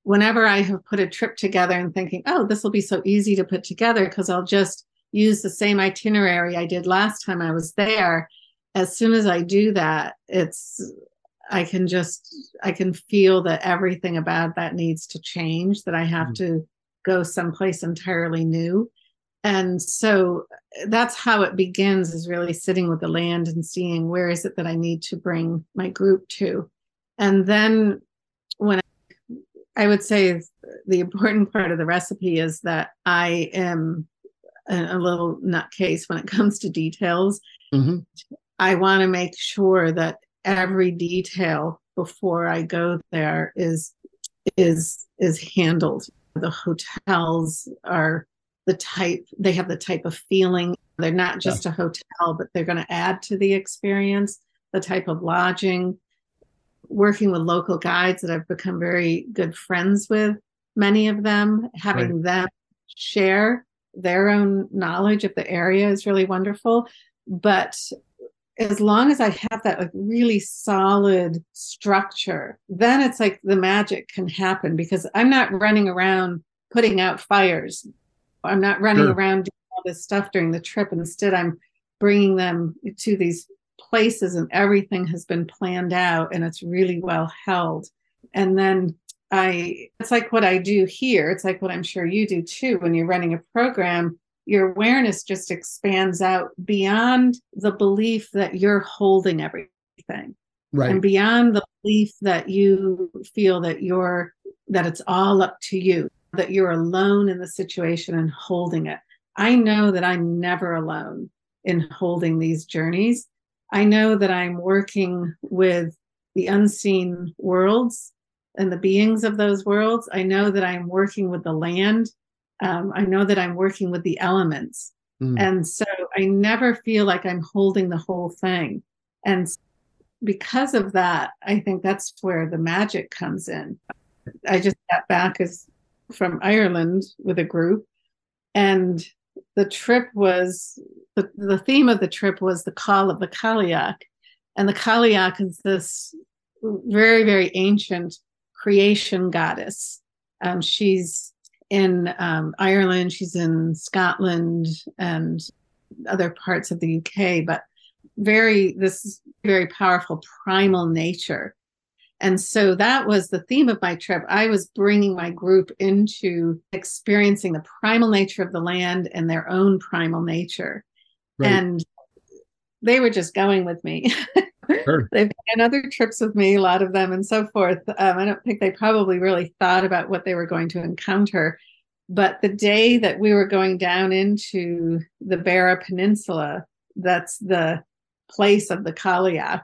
[SPEAKER 2] whenever I have put a trip together and thinking, oh, this will be so easy to put together because I'll just use the same itinerary I did last time I was there. As soon as I do that, it's I can just I can feel that everything about that needs to change, that I have mm-hmm. to go someplace entirely new. And so that's how it begins is really sitting with the land and seeing where is it that I need to bring my group to. And then when I, I would say the important part of the recipe is that I am a, a little nutcase when it comes to details. Mm-hmm. I want to make sure that every detail before I go there is is is handled. The hotels are the type they have the type of feeling. They're not just yeah. a hotel, but they're going to add to the experience. The type of lodging, working with local guides that I've become very good friends with, many of them, having right. them share their own knowledge of the area is really wonderful. But as long as I have that like really solid structure, then it's like the magic can happen because I'm not running around putting out fires. I'm not running sure. around doing all this stuff during the trip. Instead, I'm bringing them to these places and everything has been planned out and it's really well held. And then I, it's like what I do here. It's like what I'm sure you do too when you're running a program your awareness just expands out beyond the belief that you're holding everything.
[SPEAKER 1] Right.
[SPEAKER 2] And beyond the belief that you feel that you're that it's all up to you that you're alone in the situation and holding it. I know that i'm never alone in holding these journeys. I know that i'm working with the unseen worlds and the beings of those worlds. I know that i'm working with the land um, I know that I'm working with the elements. Mm. And so I never feel like I'm holding the whole thing. And because of that, I think that's where the magic comes in. I just got back as from Ireland with a group, and the trip was the, the theme of the trip was the call of the Cailleach. And the Cailleach is this very, very ancient creation goddess. Um, she's in um, Ireland, she's in Scotland and other parts of the UK, but very, this very powerful primal nature. And so that was the theme of my trip. I was bringing my group into experiencing the primal nature of the land and their own primal nature. Right. And they were just going with me. Sure. They've done other trips with me, a lot of them, and so forth. Um, I don't think they probably really thought about what they were going to encounter. But the day that we were going down into the Beara Peninsula, that's the place of the Cailleach,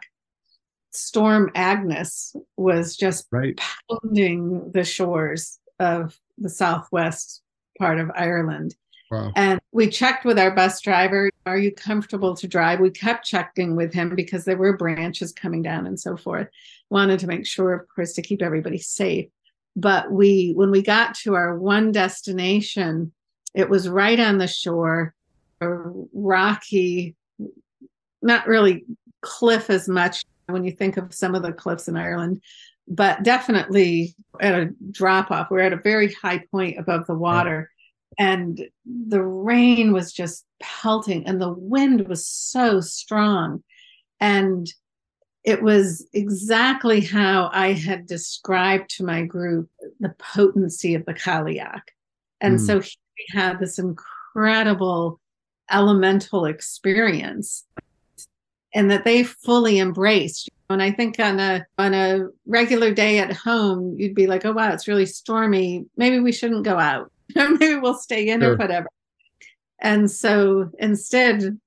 [SPEAKER 2] Storm Agnes was just
[SPEAKER 1] right.
[SPEAKER 2] pounding the shores of the southwest part of Ireland.
[SPEAKER 1] Wow.
[SPEAKER 2] And we checked with our bus driver, are you comfortable to drive? We kept checking with him because there were branches coming down and so forth. wanted to make sure, of course, to keep everybody safe. But we, when we got to our one destination, it was right on the shore, a rocky, not really cliff as much when you think of some of the cliffs in Ireland, but definitely at a drop off. We're at a very high point above the water. And the rain was just pelting, and the wind was so strong. And it was exactly how I had described to my group the potency of the Cailleach. And mm. so he had this incredible elemental experience and that they fully embraced. And I think on a on a regular day at home, you'd be like, "Oh wow, it's really stormy. Maybe we shouldn't go out. Maybe we'll stay in sure. or whatever." And so instead,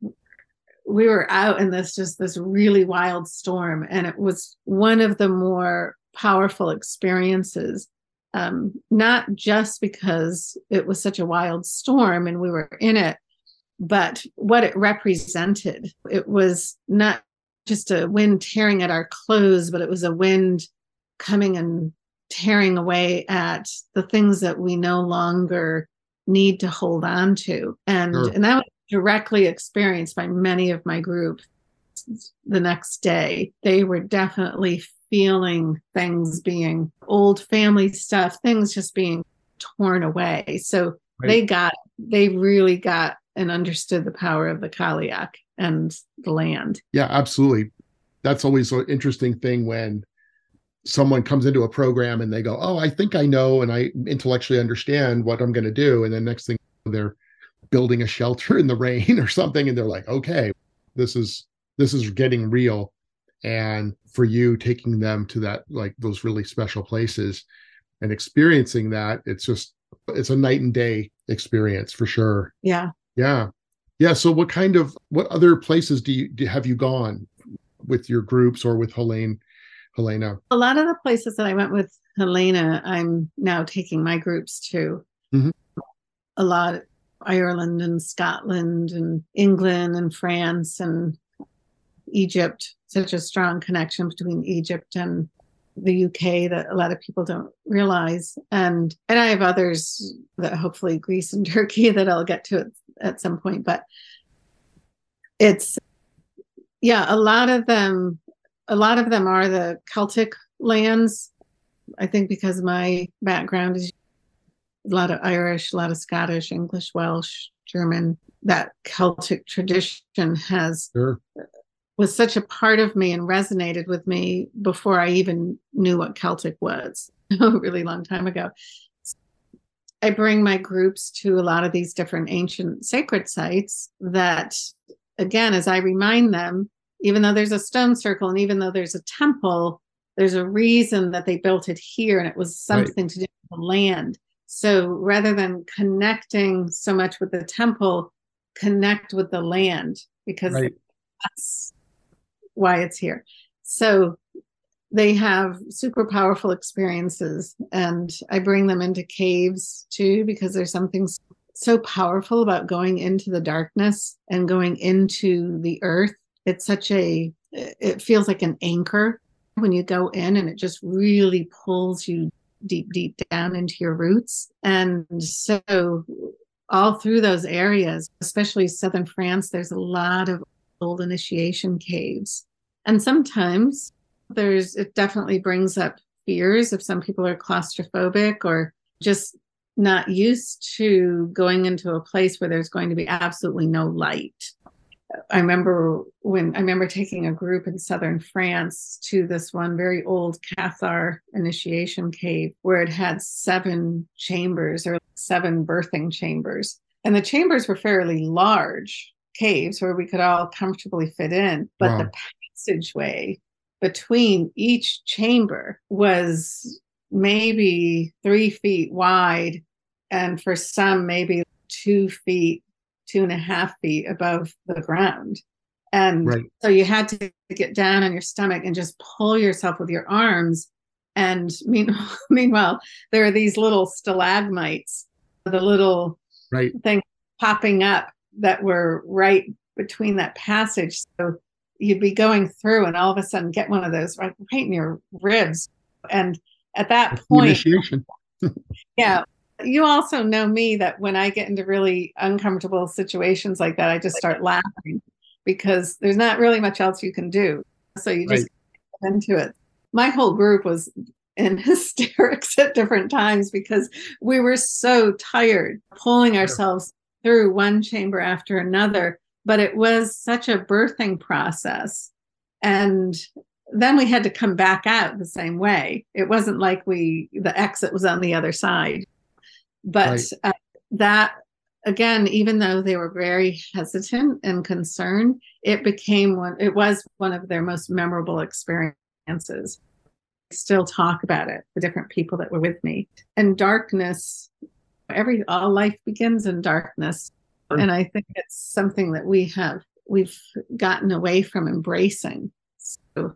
[SPEAKER 2] we were out in this just this really wild storm and it was one of the more powerful experiences um, not just because it was such a wild storm and we were in it but what it represented it was not just a wind tearing at our clothes but it was a wind coming and tearing away at the things that we no longer need to hold on to and sure. and that was directly experienced by many of my group the next day. They were definitely feeling things being old family stuff, things just being torn away. So right. they got, they really got and understood the power of the Cailleach and the land.
[SPEAKER 1] Yeah, absolutely. That's always an interesting thing when someone comes into a program and they go, "Oh, I think I know and I intellectually understand what I'm going to do," and then next thing they're building a shelter in the rain or something and they're like okay this is this is getting real. And for you taking them to that like those really special places and experiencing that it's just it's a night and day experience for sure.
[SPEAKER 2] Yeah.
[SPEAKER 1] Yeah. Yeah so what kind of what other places do you do, have you gone with your groups or with helene helena
[SPEAKER 2] a lot of the places that i went with helena i'm now taking my groups to mm-hmm. a lot Ireland and Scotland and England and France and Egypt, such a strong connection between Egypt and the UK that a lot of people don't realize. And and I have others that hopefully Greece and Turkey that I'll get to at, at some point. But it's yeah, a lot of them a lot of them are the Celtic lands. I think because my background is a lot of Irish, a lot of Scottish, English, Welsh, German. That Celtic tradition has sure. was such a part of me and resonated with me before I even knew what Celtic was a really long time ago. I bring my groups to a lot of these different ancient sacred sites that, again, as I remind them, even though there's a stone circle and even though there's a temple, there's a reason that they built it here and it was something right. to do with the land. So rather than connecting so much with the temple, connect with the land because right. that's why it's here. So they have super powerful experiences, and I bring them into caves too because there's something so powerful about going into the darkness and going into the earth. It's such a, it feels like an anchor when you go in, and it just really pulls you deep, deep down into your roots. And so, all through those areas, especially southern France, there's a lot of old initiation caves. And sometimes there's, it definitely brings up fears if some people are claustrophobic or just not used to going into a place where there's going to be absolutely no light I remember when I remember taking a group in southern France to this one very old Cathar initiation cave where it had seven chambers or seven birthing chambers. And the chambers were fairly large caves where we could all comfortably fit in. But wow. the passageway between each chamber was maybe three feet wide, and for some, maybe two feet two and a half feet above the ground. And right. so you had to get down on your stomach and just pull yourself with your arms. And meanwhile, meanwhile there are these little stalagmites, the little right. thing popping up that were right between that passage. So you'd be going through and all of a sudden get one of those right, right in your ribs. And at that That's point, yeah. You also know me that when I get into really uncomfortable situations like that, I just start laughing because there's not really much else you can do. So you just right. get into it. My whole group was in hysterics at different times because we were so tired pulling ourselves through one chamber after another but it was such a birthing process. And then we had to come back out the same way. It wasn't like we, the exit was on the other side. But right. uh, that, again, even though they were very hesitant and concerned, it became one, it was one of their most memorable experiences. Still talk about it, the different people that were with me. And darkness, every, all life begins in darkness and i think it's something that we have we've gotten away from embracing so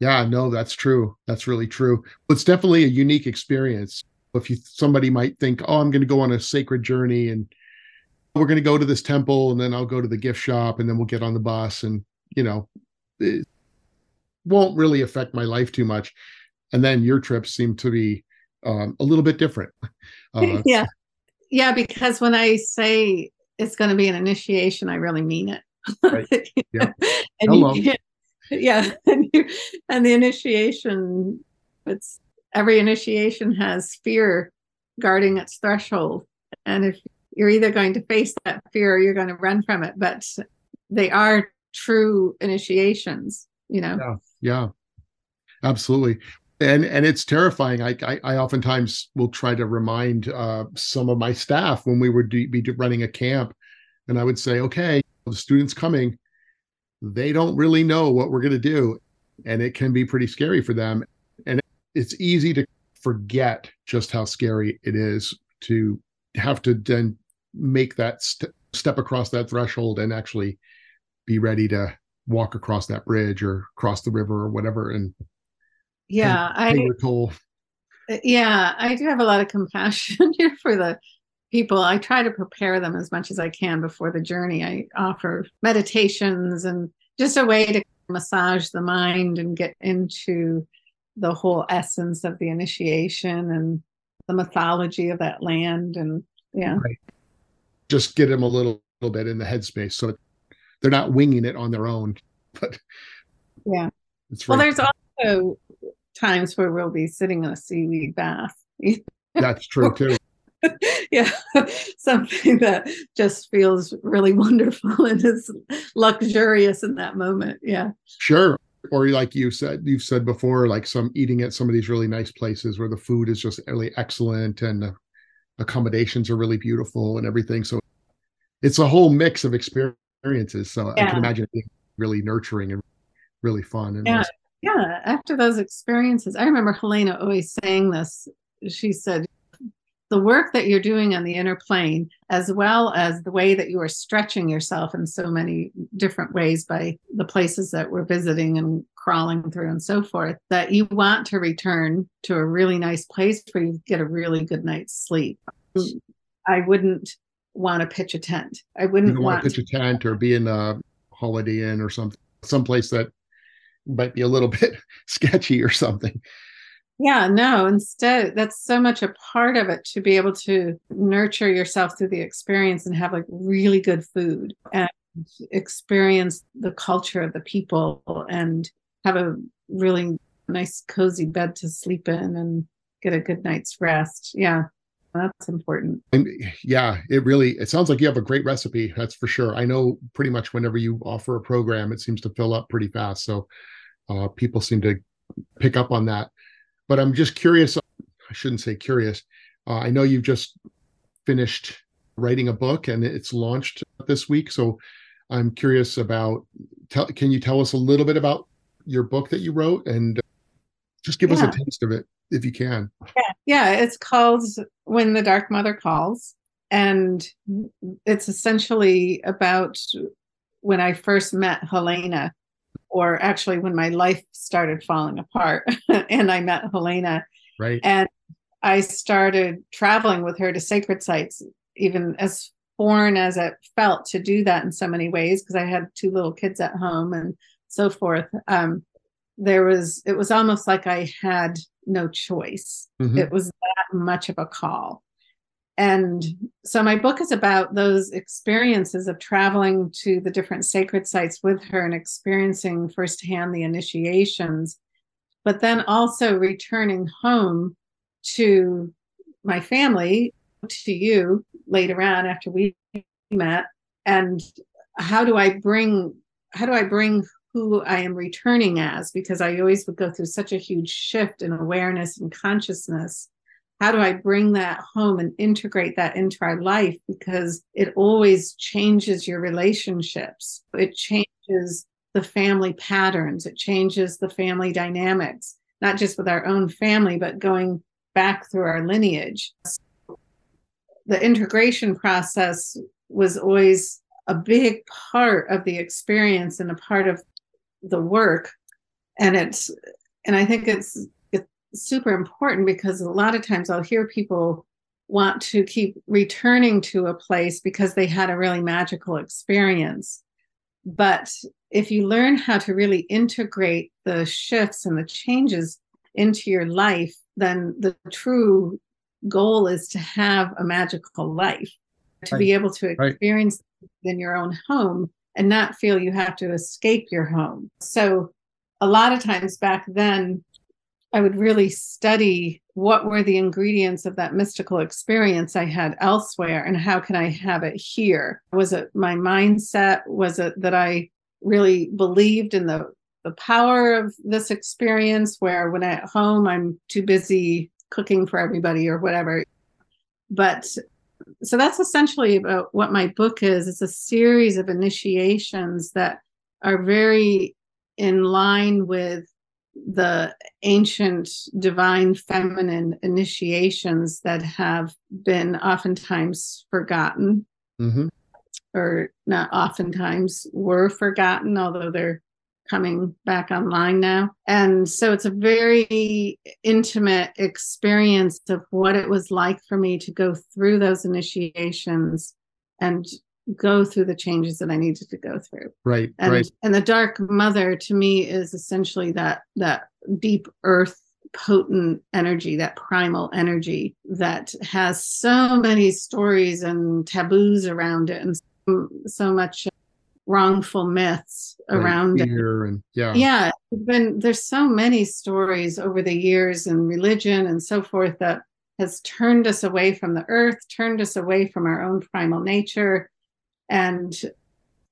[SPEAKER 1] yeah no that's true that's really true it's definitely a unique experience if you somebody might think oh i'm going to go on a sacred journey and we're going to go to this temple and then i'll go to the gift shop and then we'll get on the bus and you know it won't really affect my life too much and then your trips seem to be um, a little bit different
[SPEAKER 2] uh, yeah yeah because when i say it's going to be an initiation, I really mean it. Right. Yeah. and Hello. You, yeah. And, you, and the initiation, it's every initiation has fear guarding its threshold. And if you're either going to face that fear or you're going to run from it, but they are true initiations, you know?
[SPEAKER 1] Yeah. Yeah. Absolutely and and it's terrifying. I, I, I oftentimes will try to remind uh, some of my staff when we would be running a camp, and I would say, okay, the students coming, they don't really know what we're going to do, and it can be pretty scary for them. It's easy to forget just how scary it is to have to then make that st- step across that threshold and actually be ready to walk across that bridge or cross the river or whatever and
[SPEAKER 2] yeah i toll. Uh, yeah i do have a lot of compassion here for the people i try to prepare them as much as i can before the journey i offer meditations and just a way to massage the mind and get into the whole essence of the initiation and the mythology of that land and yeah right.
[SPEAKER 1] just get them a little, little bit in the headspace so they're not winging it on their own but
[SPEAKER 2] yeah well there's also times where we'll be sitting in a seaweed bath.
[SPEAKER 1] That's true too.
[SPEAKER 2] yeah, something that just feels really wonderful and is luxurious in that moment. Yeah.
[SPEAKER 1] Sure. Or like you said, you've said before, like some eating at some of these really nice places where the food is just really excellent and the accommodations are really beautiful and everything. So it's a whole mix of experiences. So yeah. I can imagine it being really nurturing and really fun. And
[SPEAKER 2] yeah. Nice yeah after those experiences i remember helena always saying this she said the work that you're doing on the inner plane as well as the way that you are stretching yourself in so many different ways by the places that we're visiting and crawling through and so forth that you want to return to a really nice place where you get a really good night's sleep i wouldn't want to pitch a tent i wouldn't want,
[SPEAKER 1] want to pitch a tent or be in a holiday inn or something someplace that might be a little bit sketchy or something.
[SPEAKER 2] Yeah, no, instead, that's so much a part of it to be able to nurture yourself through the experience and have like really good food and experience the culture of the people and have a really nice, cozy bed to sleep in and get a good night's rest. Yeah, that's important.
[SPEAKER 1] And yeah, it really it sounds like you have a great recipe. That's for sure. I know pretty much whenever you offer a program, it seems to fill up pretty fast. So uh, people seem to pick up on that. But I'm just curious. I shouldn't say curious. Uh, I know you've just finished writing a book and it's launched this week. So I'm curious about. Tell, can you tell us a little bit about your book that you wrote and just give yeah. us a taste of it if you can?
[SPEAKER 2] Yeah, yeah. It's called "When the Dark Mother Calls," and it's essentially about when I first met Helena or actually when my life started falling apart and I met Helena.
[SPEAKER 1] Right.
[SPEAKER 2] And I started traveling with her to sacred sites, even as foreign as it felt to do that in so many ways because I had two little kids at home and so forth. Um, there was it was almost like I had no choice. Mm-hmm. It was that much of a call. And so my book is about those experiences of traveling to the different sacred sites with her and experiencing firsthand the initiations, but then also returning home to my family, to you later on after we met. And how do I bring how do I bring who I am returning as? Because I always would go through such a huge shift in awareness and consciousness how do I bring that home and integrate that into our life? Because it always changes your relationships. It changes the family patterns. It changes the family dynamics, not just with our own family, but going back through our lineage. The integration process was always a big part of the experience and a part of the work. And it's, and I think it's super important because a lot of times I'll hear people want to keep returning to a place because they had a really magical experience. But if you learn how to really integrate the shifts and the changes into your life, then the true goal is to have a magical life, to right. be able to experience right. in your own home and not feel you have to escape your home. So, a lot of times back then, I would really study what were the ingredients of that mystical experience I had elsewhere and how can I have it here? Was it my mindset? Was it that I really believed in the the power of this experience where when at home I'm too busy cooking for everybody or whatever. But so that's essentially about what my book is. It's a series of initiations that are very in line with the ancient divine feminine initiations that have been oftentimes forgotten mm-hmm. or not oftentimes were forgotten although they're coming back online now and so it's a very intimate experience of what it was like for me to go through those initiations and go through the changes that I needed to go through.
[SPEAKER 1] Right.
[SPEAKER 2] And
[SPEAKER 1] right.
[SPEAKER 2] and the dark mother to me is essentially that that deep earth potent energy, that primal energy that has so many stories and taboos around it and so, so much wrongful myths around
[SPEAKER 1] right, it. And, yeah.
[SPEAKER 2] Yeah. Been, there's so many stories over the years and religion and so forth that has turned us away from the earth, turned us away from our own primal nature, and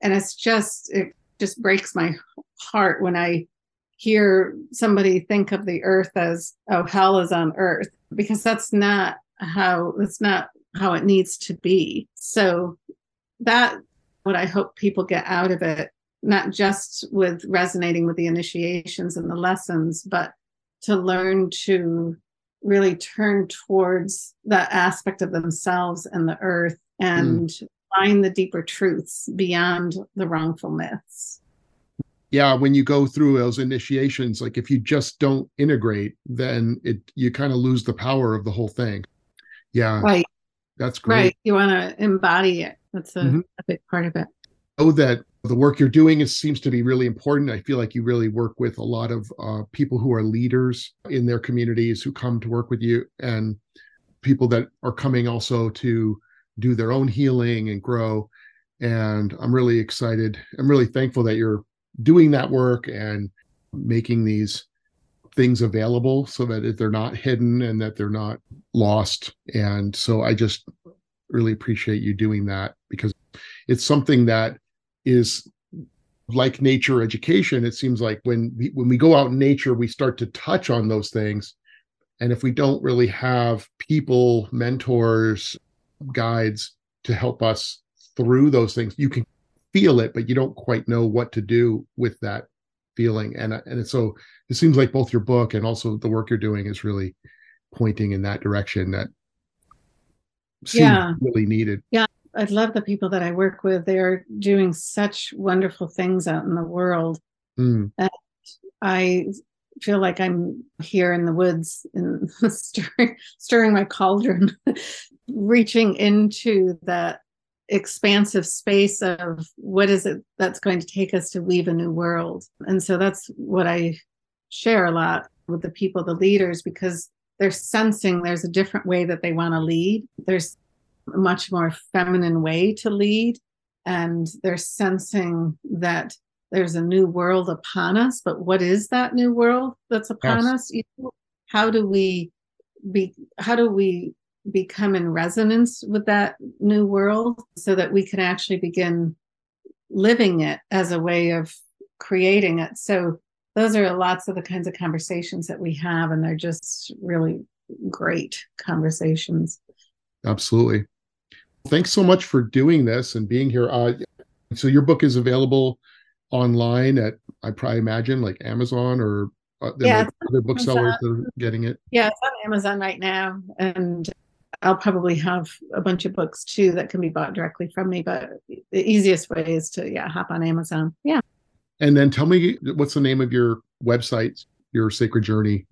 [SPEAKER 2] and it's just it just breaks my heart when i hear somebody think of the earth as oh hell is on earth because that's not how that's not how it needs to be. So that what i hope people get out of it not just with resonating with the initiations and the lessons but to learn to really turn towards that aspect of themselves and the earth and mm find the deeper truths beyond the wrongful myths.
[SPEAKER 1] Yeah, when you go through those initiations, like if you just don't integrate, then it you kind of lose the power of the whole thing. Yeah.
[SPEAKER 2] Right.
[SPEAKER 1] That's great.
[SPEAKER 2] Right. You want to embody it. That's a, mm-hmm. a big part of it.
[SPEAKER 1] Oh, that the work you're doing is seems to be really important. I feel like you really work with a lot of uh, people who are leaders in their communities who come to work with you, and people that are coming also to do their own healing and grow. And I'm really excited. I'm really thankful that you're doing that work and making these things available so that they're not hidden and that they're not lost. And so I just really appreciate you doing that because it's something that is like nature education it seems like when we, when we go out in nature we start to touch on those things and if we don't really have people mentors guides to help us through those things. You can feel it, but you don't quite know what to do with that feeling. And and so it seems like both your book and also the work you're doing is really pointing in that direction that yeah. really needed.
[SPEAKER 2] Yeah. I love the people that I work with. They are doing such wonderful things out in the world. Mm. And I feel like I'm here in the woods and stirring, stirring my cauldron, reaching into that expansive space of what is it that's going to take us to weave a new world. And so that's what I share a lot with the people, the leaders, because they're sensing there's a different way that they want to lead. There's a much more feminine way to lead. And they're sensing that there's a new world upon us. But what is that new world that's upon yes. us? How do we be how do we become in resonance with that new world so that we can actually begin living it as a way of creating it. So those are lots of the kinds of conversations that we have, and they're just really great conversations.
[SPEAKER 1] Absolutely. Thanks so much for doing this and being here. Uh, so your book is available online at I probably imagine like Amazon or uh, yeah, other booksellers that are getting it.
[SPEAKER 2] Yeah, it's on Amazon right now, and I'll probably have a bunch of books too that can be bought directly from me. But the easiest way is to yeah hop on Amazon. Yeah.
[SPEAKER 1] And then tell me what's the name of your website, your Sacred Journey.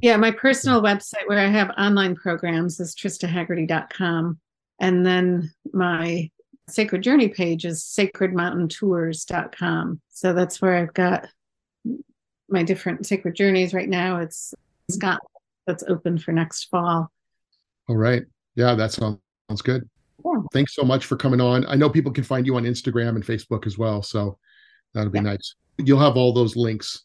[SPEAKER 2] Yeah, my personal website where I have online programs is tristahaggerty.com. And then my Sacred Journey page is sacredmountaintours.com. So that's where I've got my different sacred journeys right now. It's Scotland that's open for next fall.
[SPEAKER 1] All right. Yeah, that sounds sounds good. Yeah. Thanks so much for coming on. I know people can find you on Instagram and Facebook as well, so that'll be yeah. nice. You'll have all those links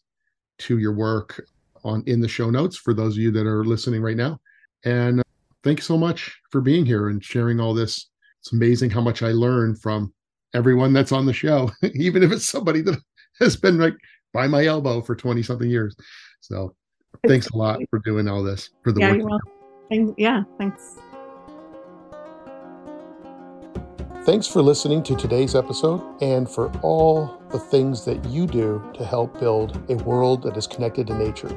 [SPEAKER 1] to your work on in the show notes for those of you that are listening right now. And uh, thanks so much for being here and sharing all this. It's amazing how much I learn from everyone that's on the show, even if it's somebody that has been like by my elbow for 20 something years. So thanks a lot for doing all this for the
[SPEAKER 2] yeah, work. Yeah, thanks.
[SPEAKER 1] Thanks for listening to today's episode and for all the things that you do to help build a world that is connected to nature.